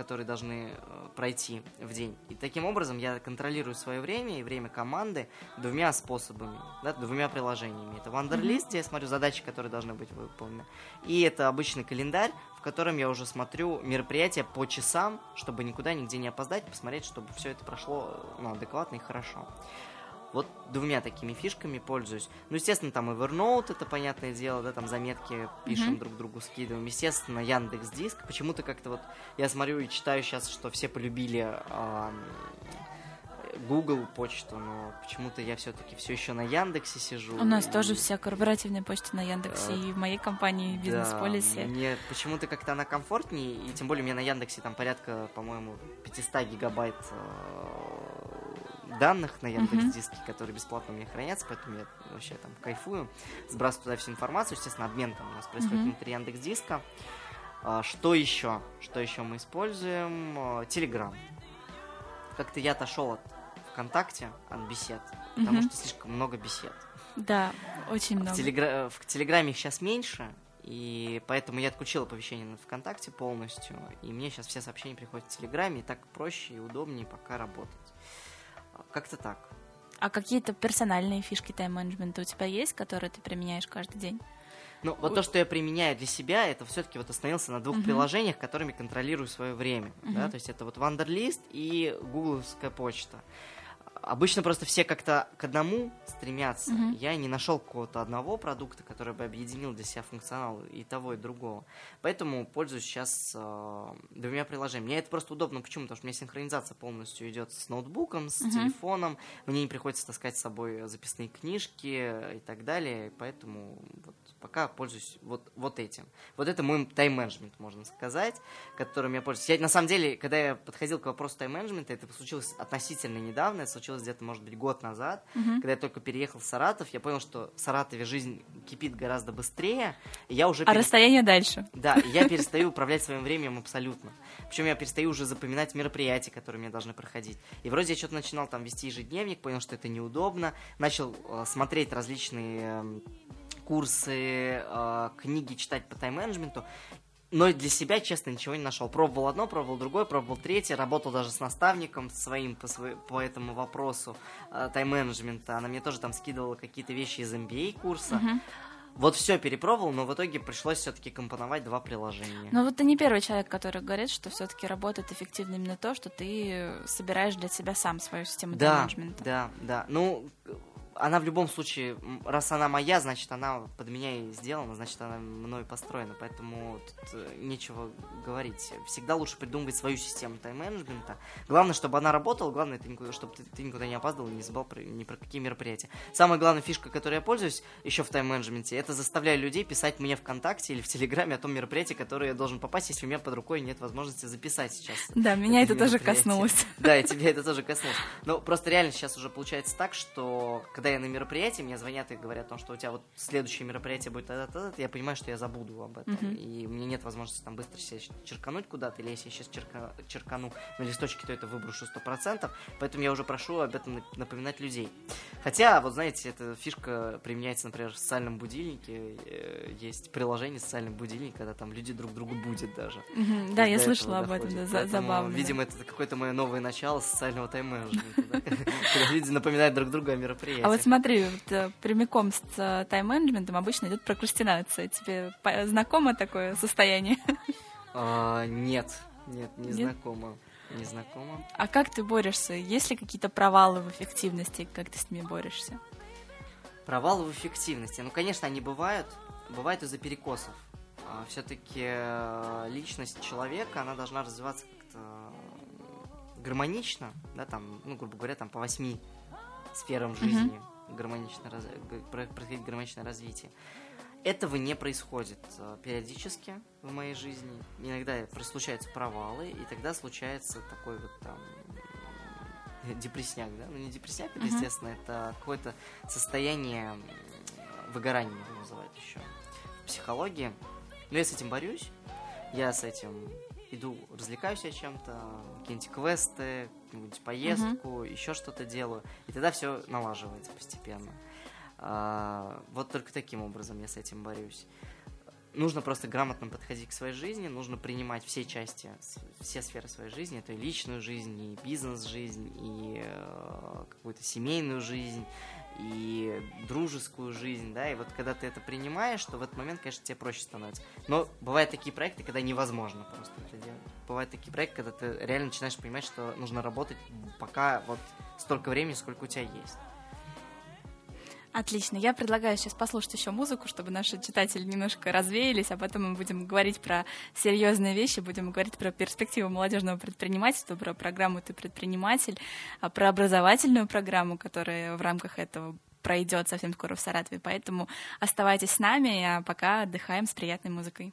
которые должны э, пройти в день. И таким образом я контролирую свое время и время команды двумя способами, да, двумя приложениями. Это Wanderlist, где я смотрю задачи, которые должны быть выполнены. И это обычный календарь, в котором я уже смотрю мероприятия по часам, чтобы никуда нигде не опоздать, посмотреть, чтобы все это прошло ну, адекватно и хорошо. Вот двумя такими фишками пользуюсь. Ну, естественно, там Evernote, это понятное дело, да, там заметки пишем Мгм. друг другу, скидываем. Естественно, Яндекс Диск. Почему-то как-то вот я смотрю и читаю сейчас, что все полюбили ам, Google почту, но почему-то я все-таки все еще на Яндексе сижу. У нас и- тоже вся корпоративная почта на Яндексе Э, и в моей компании в бизнес-полисе. Да, мне почему-то как-то она комфортнее, и тем более у меня на Яндексе там порядка, по-моему, 500 гигабайт э, данных на Яндекс Диске, которые бесплатно у меня хранятся, поэтому я вообще там кайфую. Сбрасываю туда всю информацию, естественно, обмен там у нас происходит Мгм. внутри Яндекс Диска. А, Что еще? Что еще мы используем? Телеграм. Как-то я отошел от ВКонтакте, от бесед, потому Мгм. что слишком много бесед. Да, очень много. В, Телегра- в Телеграме их сейчас меньше, и поэтому я отключил оповещение на ВКонтакте полностью, и мне сейчас все сообщения приходят в Телеграме, и так проще и удобнее пока работать. Как-то так. А какие-то персональные фишки тайм-менеджмента у тебя есть, которые ты применяешь каждый день? Ну, вот то, что я применяю для себя, это все-таки вот остановился на двух Мгм. приложениях, которыми контролирую свое время. Да? Мгм. То есть это вот Вандерлист и гугловская почта. Обычно просто все как-то к одному стремятся. Мгм. Я не нашел какого-то одного продукта, который бы объединил для себя функционал и того, и другого. Поэтому пользуюсь сейчас э, двумя приложениями. Мне это просто удобно. Почему? Потому что у меня синхронизация полностью идет с ноутбуком, с Мгм. телефоном. Мне не приходится таскать с собой записные книжки и так далее. Поэтому вот пока пользуюсь вот, вот этим. Вот это мой тайм-менеджмент, можно сказать, которым я пользуюсь. Я, на самом деле, когда я подходил к вопросу тайм-менеджмента, это случилось относительно недавно, это случилось где-то, может быть, год назад, Мгм. когда я только переехал в Саратов, я понял, что в Саратове жизнь кипит гораздо быстрее, и я уже... А пере- расстояние дальше? Да, я перестаю управлять своим временем абсолютно. Причем я перестаю уже запоминать мероприятия, которые мне должны проходить. И вроде я что-то начинал там вести ежедневник, понял, что это неудобно, начал э, смотреть различные эм, курсы, э, книги читать по тайм-менеджменту, но для себя, честно, ничего не нашел. Пробовал одно, пробовал другое, пробовал третье, работал даже с наставником своим по, свой- по этому вопросу э, тайм-менеджмента. Она мне тоже там скидывала какие-то вещи из MBA курса. Мгм. Вот все перепробовал, но в итоге пришлось все-таки компоновать два приложения. Но вот ты не первый человек, который говорит, что все-таки работает эффективно именно то, что ты собираешь для себя сам свою систему Да, тайм-менеджмента. да, да. Ну, она в любом случае, раз она моя, значит, она под меня и сделана, значит, она мной построена, поэтому тут э, нечего говорить. Всегда лучше придумывать свою систему тайм-менеджмента. Главное, чтобы она работала, главное, это никуда, чтобы ты, ты никуда не опаздывал и не забыл про, ни про какие мероприятия. Самая главная фишка, которой я пользуюсь еще в тайм-менеджменте, это заставляю людей писать мне ВКонтакте или в Телеграме о том мероприятии, которое я должен попасть, если у меня под рукой нет возможности записать сейчас. Да, меня это тоже мероприятие. коснулось. Да, и тебя это тоже коснулось. Но просто реально сейчас уже получается так, что когда я на мероприятии, мне звонят и говорят о том, что у тебя вот следующее мероприятие будет тогда то я понимаю, что я забуду об этом. Мгм. И мне нет возможности там быстро себя черкануть куда-то, или если я сейчас черка- черкану на листочке, то это выброшу 100%, поэтому я уже прошу об этом нап- напоминать людей. Хотя, вот знаете, эта фишка применяется, например, в социальном будильнике. Э, Есть приложение социальный будильник, когда там люди друг другу будут даже. То да, я слышала об этом, да, Поэтому, забавно. Видимо, это какое-то мое новое начало социального тайм-менеджмента, когда люди напоминают друг другу о мероприятии. А вот смотри, вот, э, прямиком с э, тайм-менеджментом обычно идет прокрастинация. Тебе знакомо такое состояние? А, Нет, нет, не Нет? знакомо. Не знакомо. А как ты борешься? Есть ли какие-то провалы в эффективности? Как ты с ними борешься? Провалы в эффективности. Ну, конечно, они бывают. Бывают из-за перекосов. Все-таки личность человека, она должна развиваться как-то гармонично, да, там, ну, грубо говоря, там по восьми сферам жизни гармонично раз- г- про- происходить гармоничное развитие. Этого не происходит э, периодически в моей жизни. Иногда случаются провалы, и тогда случается такой вот там м, депресняк, да? Ну, не депресняк, это, естественно, это какое-то состояние выгорания, можно называть еще в психологии. Но я с этим борюсь. Я с этим иду, развлекаюсь я чем-то, какие-нибудь квесты, какую-нибудь поездку, еще что-то делаю. И тогда все налаживается постепенно. А, вот только таким образом я с этим борюсь. Нужно просто грамотно подходить к своей жизни, нужно принимать все части, все сферы своей жизни, это и личную жизнь, и бизнес-жизнь, и э, какую-то семейную жизнь, и дружескую жизнь, да, и вот когда ты это принимаешь, то в этот момент, конечно, тебе проще становится. Но бывают такие проекты, когда невозможно просто это делать. Бывают такие проекты, когда ты реально начинаешь понимать, что нужно работать пока вот столько времени, сколько у тебя есть. Отлично. Я предлагаю сейчас послушать еще музыку, чтобы наши читатели немножко развеялись, а потом мы будем говорить про серьезные вещи, будем говорить про перспективу молодежного предпринимательства, про программу «Ты предприниматель», а про образовательную программу, которая в рамках этого пройдет совсем скоро в Саратове. Поэтому оставайтесь с нами, а пока отдыхаем с приятной музыкой.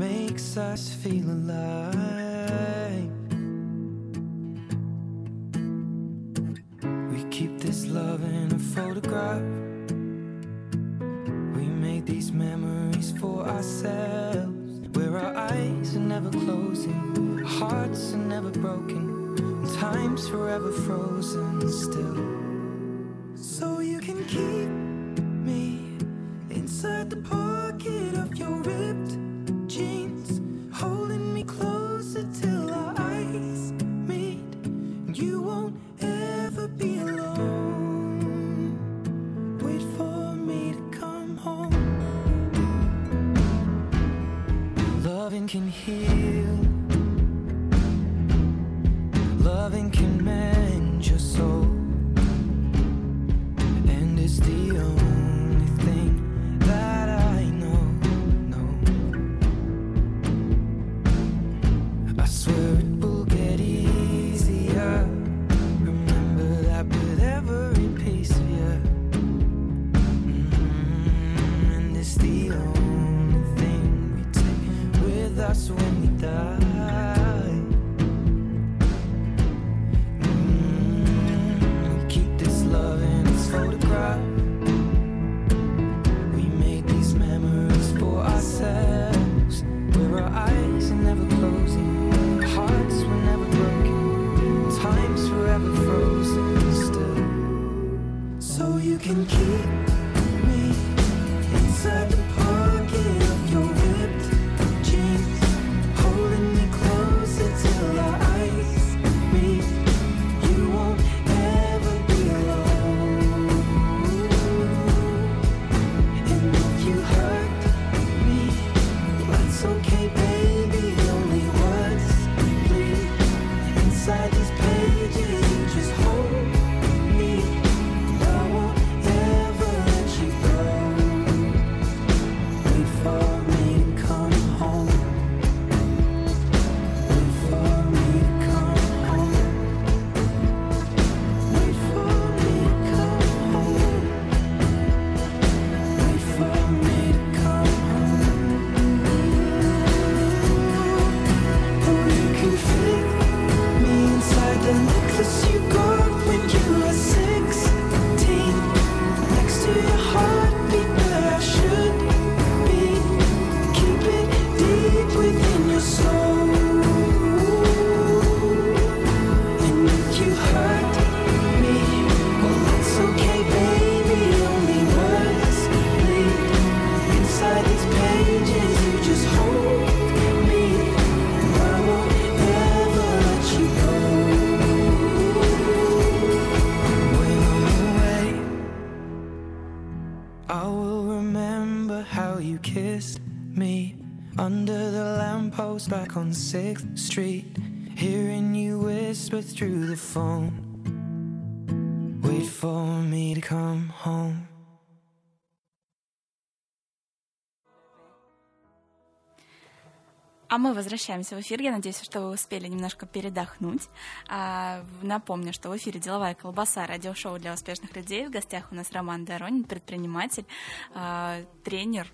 makes us feel alive. We keep this love in a photograph. We make these memories for ourselves. Where our eyes are never closing, hearts are never broken, time's forever frozen still. So you can keep me inside the pocket of your ripped in here. On 6th Street. Hearing you whisper through the phone. Wait for me to come home. А мы возвращаемся в эфир. Я надеюсь, что вы успели немножко передохнуть. А, напомню, что в эфире «Деловая колбаса» радиошоу для успешных людей. В гостях у нас Роман Доронин, предприниматель, а, тренер,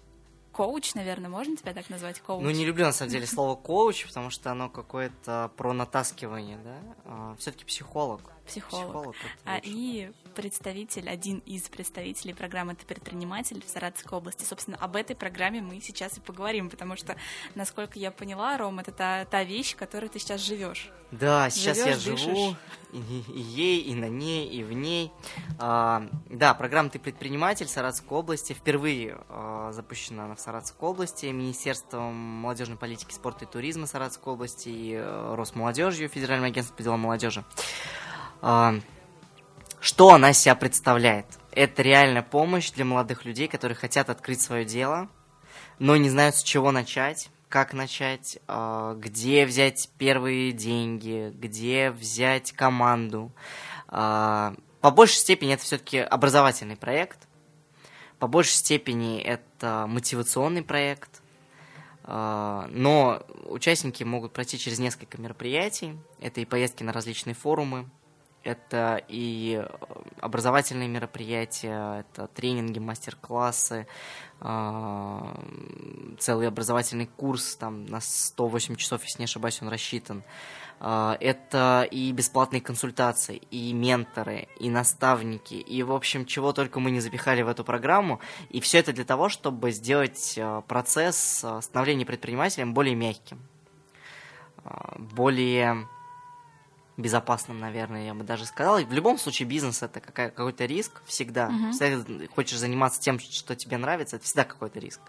коуч, наверное, можно тебя так назвать, коуч? Ну, не люблю, на самом деле, слово коуч, потому что оно какое-то про натаскивание, да? А, все-таки психолог. Психолог. Психолог А, и представитель, один из представителей программы «Ты предприниматель» в Саратовской области. Собственно, об этой программе мы сейчас и поговорим, потому что, насколько я поняла, Ром, это та, та вещь, которой ты сейчас живешь. Да, сейчас Живёшь, я живу и, и ей, и на ней, и в ней. А, да, программа «Ты предприниматель» Саратовской области впервые а, запущена она в Саратовской области Министерством молодежной политики, спорта и туризма Саратовской области и э, Росмолодежью, Федеральным агентством по делам молодежи. А, что она себя представляет? Это реальная помощь для молодых людей, которые хотят открыть свое дело, но не знают, с чего начать, как начать, а, где взять первые деньги, где взять команду. А, По большей степени это все-таки образовательный проект, по большей степени это мотивационный проект, а, но участники могут пройти через несколько мероприятий. Это и поездки на различные форумы, это и э, образовательные мероприятия, это тренинги, мастер-классы, а, целый образовательный курс там на 108 часов, если не ошибаюсь, он рассчитан. А, Это и бесплатные консультации, и менторы, и наставники, и, в общем, чего только мы не запихали в эту программу. И все это для того, чтобы сделать э, процесс э, становления предпринимателем более мягким, а, более безопасным, наверное, я бы даже сказал. И в любом случае бизнес это какая- какой-то риск всегда. Всегда хочешь заниматься тем, что тебе нравится, это всегда какой-то риск.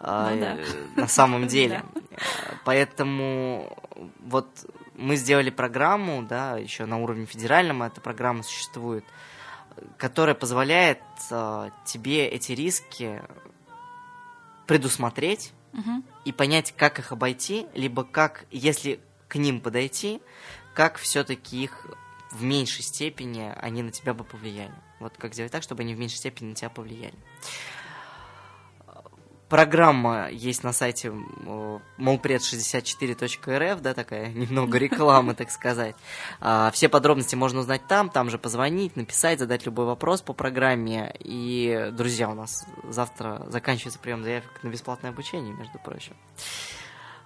А, Ну да. э, На самом деле. Поэтому вот мы сделали программу, да, еще на уровне федеральном эта программа существует, которая позволяет э, тебе эти риски предусмотреть Мгм. и понять, как их обойти, либо как, если к ним подойти, как все-таки их в меньшей степени они на тебя бы повлияли. Вот как сделать так, чтобы они в меньшей степени на тебя повлияли. Программа есть на сайте э, molpred64.rf, да, такая немного рекламы, так сказать. А, Все подробности можно узнать там, там же позвонить, написать, задать любой вопрос по программе. И, друзья, у нас завтра заканчивается прием заявок на бесплатное обучение, между прочим.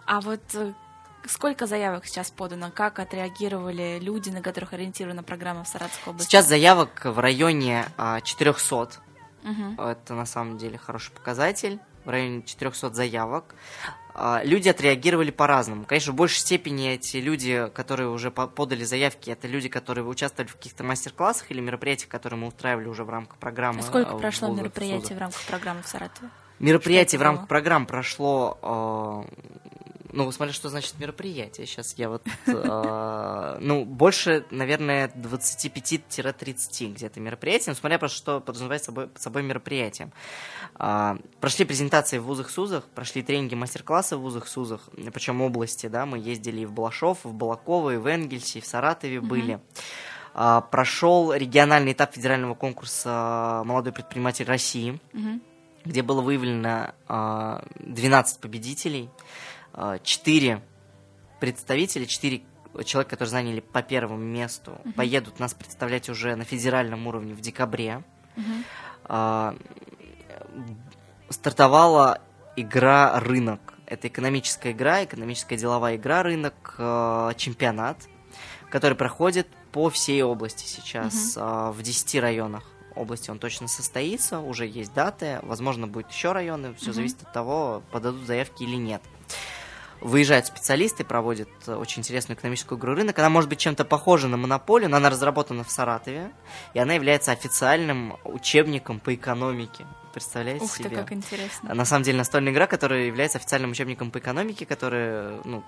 А вот э, сколько заявок сейчас подано? Как отреагировали люди, на которых ориентирована программа в Саратовской области? Сейчас заявок в районе а, 400. Мгм. Это на самом деле хороший показатель. В районе 400 заявок. А, Люди отреагировали по-разному. Конечно, в большей степени эти люди, которые уже по- подали заявки, это люди, которые участвовали в каких-то мастер-классах или мероприятиях, которые мы устраивали уже в рамках программы. А сколько а, прошло мероприятий в рамках программы в Саратове? Мероприятий в рамках программ прошло... э, ну, смотря что значит мероприятие. Сейчас я вот... э, ну, больше, наверное, 25-30 где-то мероприятий. Ну, смотря просто, что подразумевает собой, мероприятием. А, прошли презентации в вузах СУЗах, прошли тренинги, мастер-классы в вузах СУЗах, причем области, да, мы ездили и в Балашов, и в Балаково, и в Энгельсе, и в Саратове были. А, прошел региональный этап федерального конкурса «Молодой предприниматель России», где было выявлено а, 12 победителей, 4 представителя, 4 человека, которые заняли по первому месту, Мгм. поедут нас представлять уже на федеральном уровне в декабре. А, стартовала игра «Рынок». Это экономическая игра, экономическая деловая игра «Рынок», э, чемпионат, который проходит по всей области сейчас, э, в 10 районах области он точно состоится, уже есть даты, возможно, будет еще районы, все Мгм. зависит от того, подадут заявки или нет. Выезжают специалисты, проводят э, очень интересную экономическую игру рынок. Она может быть чем-то похожа на монополию, но она разработана в Саратове, и она является официальным учебником по экономике. Представляете Ух ты, себе? как интересно. На самом деле настольная игра, которая является официальным учебником по экономике, которая, ну,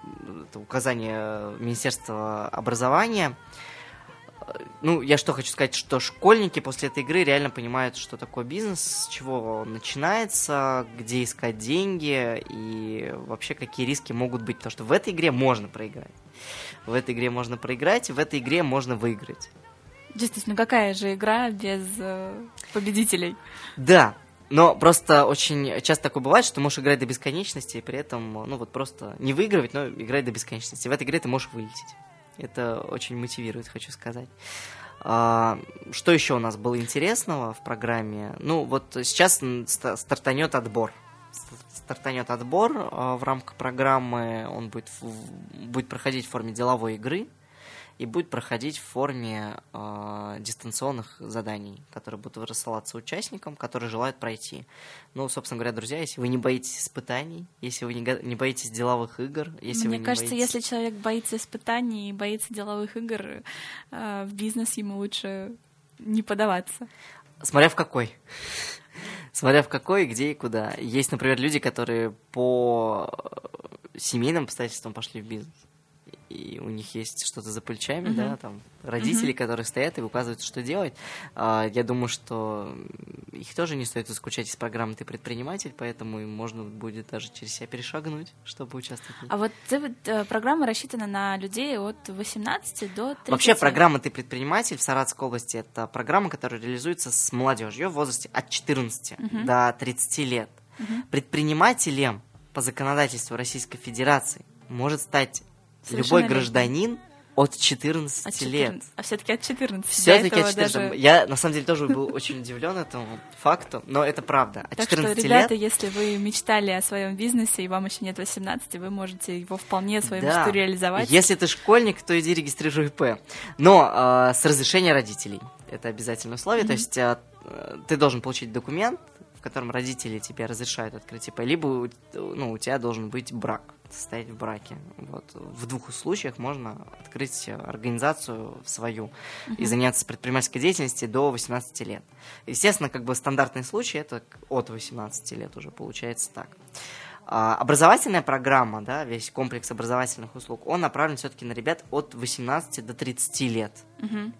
это указание Министерства образования. Ну, я что хочу сказать, что школьники после этой игры реально понимают, что такое бизнес, с чего он начинается, где искать деньги и вообще какие риски могут быть. Потому что в этой игре можно проиграть. В этой игре можно проиграть, в этой игре можно выиграть. Действительно, какая же игра без э, победителей? Да, но просто очень часто такое бывает, что ты можешь играть до бесконечности, и при этом, ну вот просто не выигрывать, но играть до бесконечности. В этой игре ты можешь вылететь. Это очень мотивирует, хочу сказать. А, что еще у нас было интересного в программе? Ну, вот сейчас стартанет отбор. Ст- стартанет отбор э, в рамках программы. Он будет, будет проходить в форме деловой игры и будет проходить в форме э, дистанционных заданий, которые будут рассылаться участникам, которые желают пройти. Ну, собственно говоря, друзья, если вы не боитесь испытаний, если вы не, не боитесь деловых игр, если Мне вы не кажется, боитесь... если человек боится испытаний и боится деловых игр, э, в бизнес ему лучше не подаваться. Смотря в какой. Смотря в какой, где и куда. Есть, например, люди, которые по э, семейным обстоятельствам пошли в бизнес. И у них есть что-то за плечами, Мгм. да, там родители, Мгм. которые стоят и указывают, что делать. А, Я думаю, что их тоже не стоит исключать из программы «Ты предприниматель», поэтому им можно будет даже через себя перешагнуть, чтобы участвовать. А вот э, программа рассчитана на людей от 18 до 30. Вообще программа «Ты предприниматель» в Саратовской области – это программа, которая реализуется с молодежью в возрасте от 14 Мгм. до 30 лет. Мгм. Предпринимателем по законодательству Российской Федерации может стать любой Совершеннолетний. гражданин от 14 От лет. 14. А все-таки от 14. Все-таки от 14. даже- Я, на самом деле, тоже был очень удивлен этому факту, но это правда. От Так что, 14 ребята, лет если вы мечтали о своем бизнесе и вам еще нет 18, вы можете его вполне свою Да. мечту реализовать. Если ты школьник, то иди регистрируй ИП. Но э, с разрешения родителей. Это обязательное условие. То Мгм. есть э, ты должен получить документ, котором родители тебе разрешают открыть ИП, либо ну, у тебя должен быть брак, состоять в браке. Вот. В двух случаях можно открыть организацию свою и Мгм. заняться предпринимательской деятельностью до 18 лет. Естественно, как бы стандартный случай это от 18 лет уже получается так. А, Образовательная программа, да, весь комплекс образовательных услуг, он направлен все-таки на ребят от 18 до 30 лет. Мгм.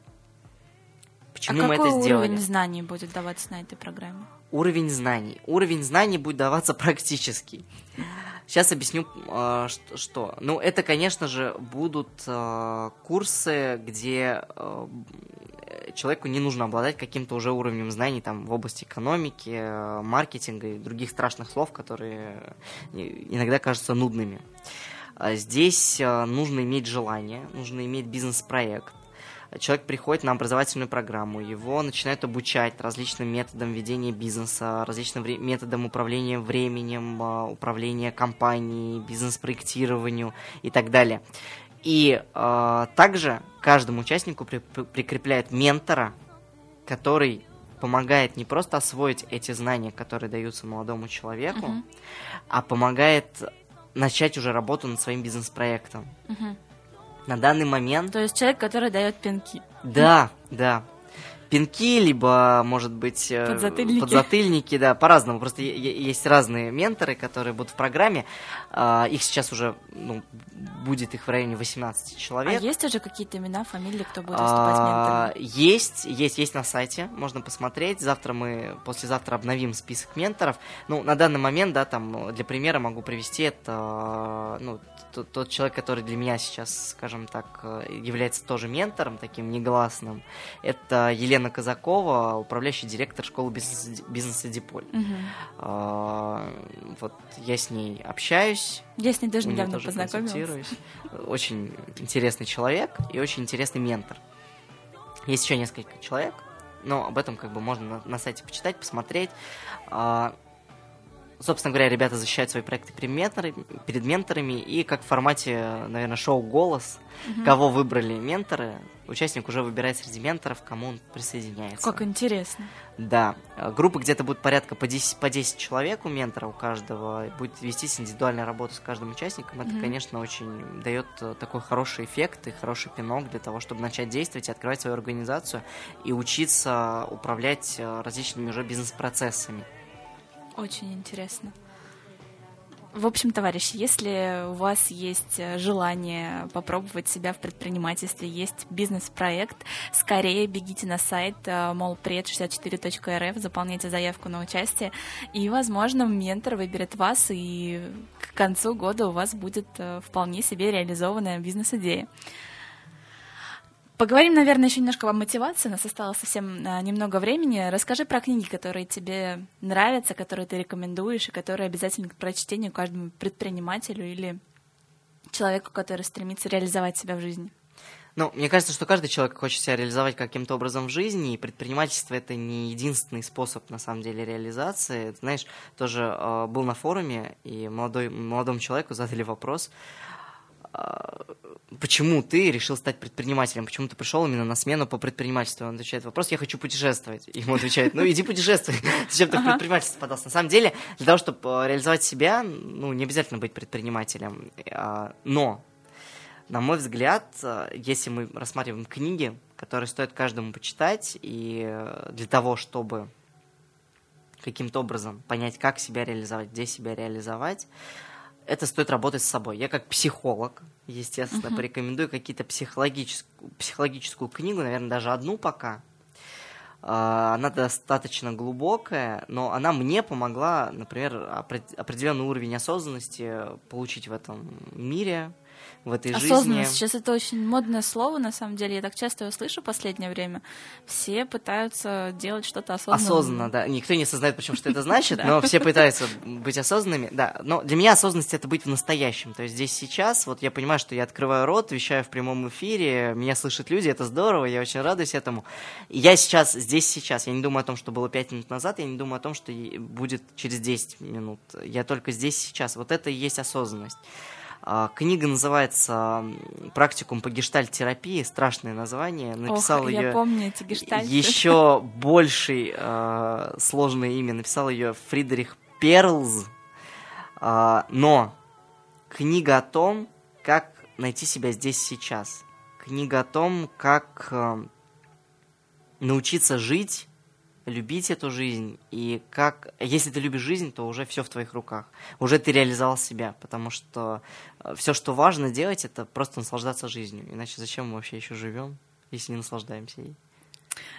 Почему а мы какой это сделали? уровень знаний будет даваться на этой программе? Уровень знаний. Уровень знаний будет даваться практически. Сейчас объясню, э, что. Ну, это, конечно же, будут э, курсы, где э, человеку не нужно обладать каким-то уже уровнем знаний там, в области экономики, маркетинга и других страшных слов, которые э, иногда кажутся нудными. А Здесь нужно иметь желание, нужно иметь бизнес-проект. Человек приходит на образовательную программу, его начинают обучать различным методам ведения бизнеса, различным вре- методам управления временем, а, управления компанией, бизнес-проектированию и так далее. И а, также каждому участнику при- при- прикрепляет ментора, который помогает не просто освоить эти знания, которые даются молодому человеку, Мгм. а помогает начать уже работу над своим бизнес-проектом. Мгм. На данный момент... То есть человек, который дает пинки. Да, да. Пинки, либо, может быть, э, Подзатыльники. подзатыльники, да, по-разному. Просто есть разные менторы, которые будут в программе. А, Их сейчас уже, ну, будет их в районе 18 А человек. есть уже какие-то имена, фамилии, кто будет выступать А, ментором? Есть, есть, есть на сайте, можно посмотреть. Завтра мы, послезавтра обновим список менторов. Ну, на данный момент, да, там, для примера могу привести это, ну, т- тот человек, который для меня сейчас, скажем так, э, является тоже ментором, таким негласным. Это Елена Казакова, управляющий директор школы бизнеса, бизнеса Диполь. Мгм. А, Вот я с ней общаюсь. Я с ней даже недавно познакомилась. Очень интересный человек и очень интересный ментор. Есть еще несколько человек, но об этом как бы можно на, на сайте почитать, посмотреть. А, Собственно говоря, ребята защищают свои проекты перед менторами, перед менторами и как в формате, наверное, шоу «Голос», Мгм. кого выбрали менторы, участник уже выбирает среди менторов, кому он присоединяется. Как интересно. Да, группа где-то будет порядка по 10, по 10 человек у ментора, у каждого. Будет вестись индивидуальная работа с каждым участником. Это, Мгм. конечно, очень дает э, такой хороший эффект и хороший пинок для того, чтобы начать действовать и открывать свою организацию и учиться управлять э, различными уже бизнес-процессами. Очень интересно. В общем, товарищи, если у вас есть э, желание попробовать себя в предпринимательстве, есть бизнес-проект, скорее бегите на сайт э, molpred64.rf, заполняйте заявку на участие, и, возможно, ментор выберет вас, и к концу года у вас будет э, вполне себе реализованная бизнес-идея. Поговорим, наверное, еще немножко о мотивации. У нас осталось совсем а, немного времени. Расскажи про книги, которые тебе нравятся, которые ты рекомендуешь, и которые обязательны к прочтению каждому предпринимателю или человеку, который стремится реализовать себя в жизни. Ну, мне кажется, что каждый человек хочет себя реализовать каким-то образом в жизни, и предпринимательство это не единственный способ, на самом деле, реализации. Знаешь, тоже э, был на форуме, и молодой, молодому человеку задали вопрос, э, почему ты решил стать предпринимателем, почему ты пришел именно на смену по предпринимательству. Он отвечает вопрос, я хочу путешествовать. Ему отвечает, ну иди путешествуй, зачем ты в предпринимательство подался. На самом деле, для того, чтобы э, реализовать себя, ну не обязательно быть предпринимателем, а, но на мой взгляд, э, если мы рассматриваем книги, которые стоит каждому почитать, и э, для того, чтобы каким-то образом понять, как себя реализовать, где себя реализовать, это стоит работать с собой. Я как психолог, естественно, uh-huh. порекомендую какие-то психологическую, психологическую книгу, наверное, даже одну пока. А, она достаточно глубокая, но она мне помогла, например, определенный уровень осознанности получить в этом мире, в этой Осознанность. жизни. Сейчас это очень модное слово, на самом деле. Я так часто его слышу в последнее время. Все пытаются делать что-то осознанно. Осознанно, да. Никто не осознает, почему что это значит, но все пытаются быть осознанными. Да, но для меня осознанность это быть в настоящем. То есть здесь сейчас, вот я понимаю, что я открываю рот, вещаю в прямом эфире, меня слышат люди, это здорово, я очень радуюсь этому. Я сейчас, здесь сейчас, я не думаю о том, что было 5 минут назад, я не думаю о том, что будет через 10 минут. Я только здесь сейчас. Вот это и есть осознанность. А, книга называется «Практикум по гештальт-терапии». Страшное название. Написал Ох, ее я помню эти гештальты. еще больший э, сложное имя. Написал ее Фридрих Перлз. Э, но книга о том, как найти себя здесь сейчас. Книга о том, как э, научиться жить любить эту жизнь, и как, если ты любишь жизнь, то уже все в твоих руках, уже ты реализовал себя, потому что э, все, что важно делать, это просто наслаждаться жизнью, иначе зачем мы вообще еще живем, если не наслаждаемся ей?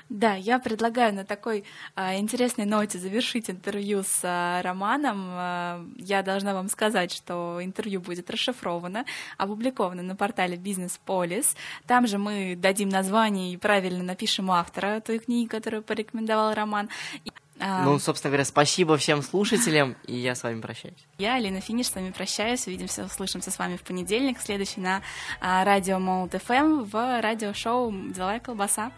Да, я предлагаю на такой а, интересной ноте завершить интервью с а, Романом. А, я должна вам сказать, что интервью будет расшифровано, опубликовано на портале Бизнес Полис. Там же мы дадим название и правильно напишем автора той книги, которую порекомендовал Роман. Ну, собственно говоря, спасибо всем слушателям, и я с вами прощаюсь. Я, Алина Финиш, с вами прощаюсь. Увидимся, услышимся с вами в понедельник, следующий на радио Молот ФМ в радиошоу «Деловая колбаса».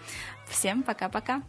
Всем пока-пока.